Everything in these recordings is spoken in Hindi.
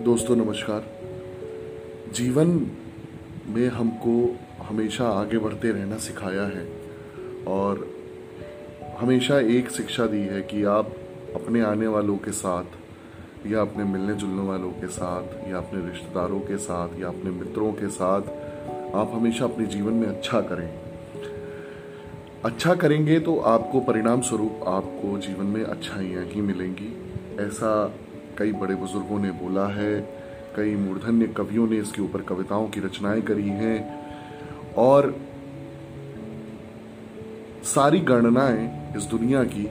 दोस्तों, नमस्कार। जीवन में हमको हमेशा आगे बढ़ते रहना सिखाया है और हमेशा एक शिक्षा दी है कि आप अपने आने वालों के साथ या अपने मिलने जुलने वालों के साथ या अपने रिश्तेदारों के साथ या अपने मित्रों के साथ आप हमेशा अपने जीवन में अच्छा करें। अच्छा करेंगे तो आपको परिणाम स्वरूप आपको जीवन में अच्छाइयाँ ही मिलेंगी। ऐसा कई बड़े बुज़ुर्गों ने बोला है, कई मूर्धन्य कवियों ने इसके ऊपर कविताओं की रचनाएँ करी हैं, और सारी गणनाएँ इस दुनिया की,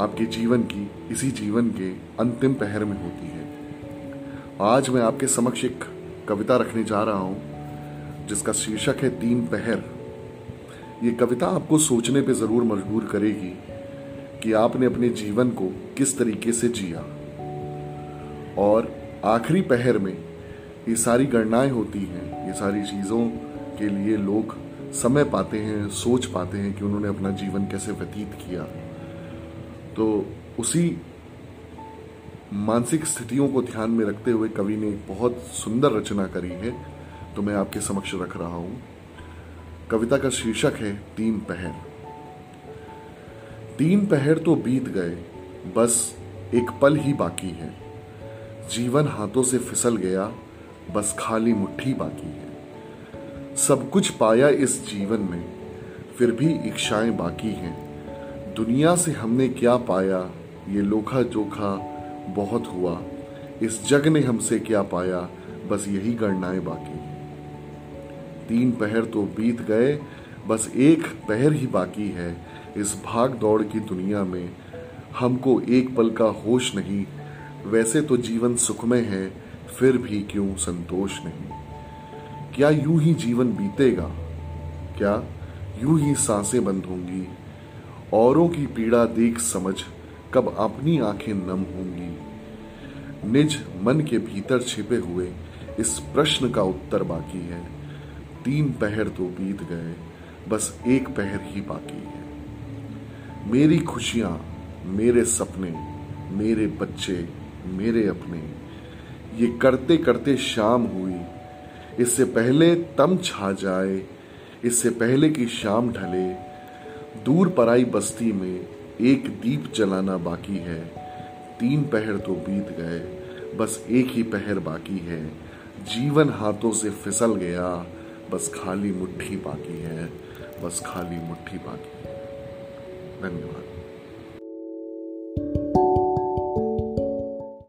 आपके जीवन की, इसी जीवन के अंतिम पहर में होती है। आज मैं आपके समक्ष एक कविता रखने जा रहा हूँ, जिसका शीर्षक है तीन पहर। ये कविता आपको सोचने पे ज़रूर मजबूर करेगी कि आपने अपने जीवन को किस तरीके से जिया। और आखिरी पहर में ये सारी गणनाएँ होती हैं, ये सारी चीज़ों के लिए लोग समय पाते हैं, सोच पाते हैं कि उन्होंने अपना जीवन कैसे व्यतीत किया। तो उसी मानसिक स्थितियों को ध्यान में रखते हुए कवि ने एक बहुत सुंदर रचना करी है तो मैं आपके समक्ष रख रहा हूँ। कविता का शीर्षक है, तीन पहर। तीन पहर तो बीत गए, बस एक पल ही बाकी है। जीवन हाथों से फिसल गया, बस खाली मुट्ठी बाकी है। सब कुछ पाया इस जीवन में, फिर भी इच्छाएँ बाकी हैं। दुनिया से हमने क्या पाया, ये लोखा जोखा बहुत हुआ। इस जग ने हमसे क्या पाया, बस यही गणनाएँ बाकी तीन पहर तो बीत गए, बस एक पहर ही बाकी है। इस भाग दौड़ की दुनिया में हमको एक पल का होश नहीं वैसे तो जीवन सुखमय है, फिर भी क्यों संतोष नहीं? क्या यूँ ही जीवन बीतेगा? क्या यूँ ही साँसें बंद होंगी? औरों की पीड़ा देख समझ कब अपनी आँखें नम होंगी? निज मन के भीतर छिपे हुए इस प्रश्न का उत्तर बाकी है। तीन पहर तो बीत गए, बस एक पहर ही बाकी है। मेरी खुशियाँ, मेरे सपने, मेरे बच्चे मेरे अपने। ये करते करते शाम हुई। इससे पहले तम छा जाए, इससे पहले कि शाम ढले। दूर पराई बस्ती में एक दीप जलाना बाकी है। तीन पहर तो बीत गए, बस एक ही पहर बाकी है। जीवन हाथों से फिसल गया, बस खाली मुट्ठी बाकी है, बस खाली मुट्ठी बाकी है। धन्यवाद।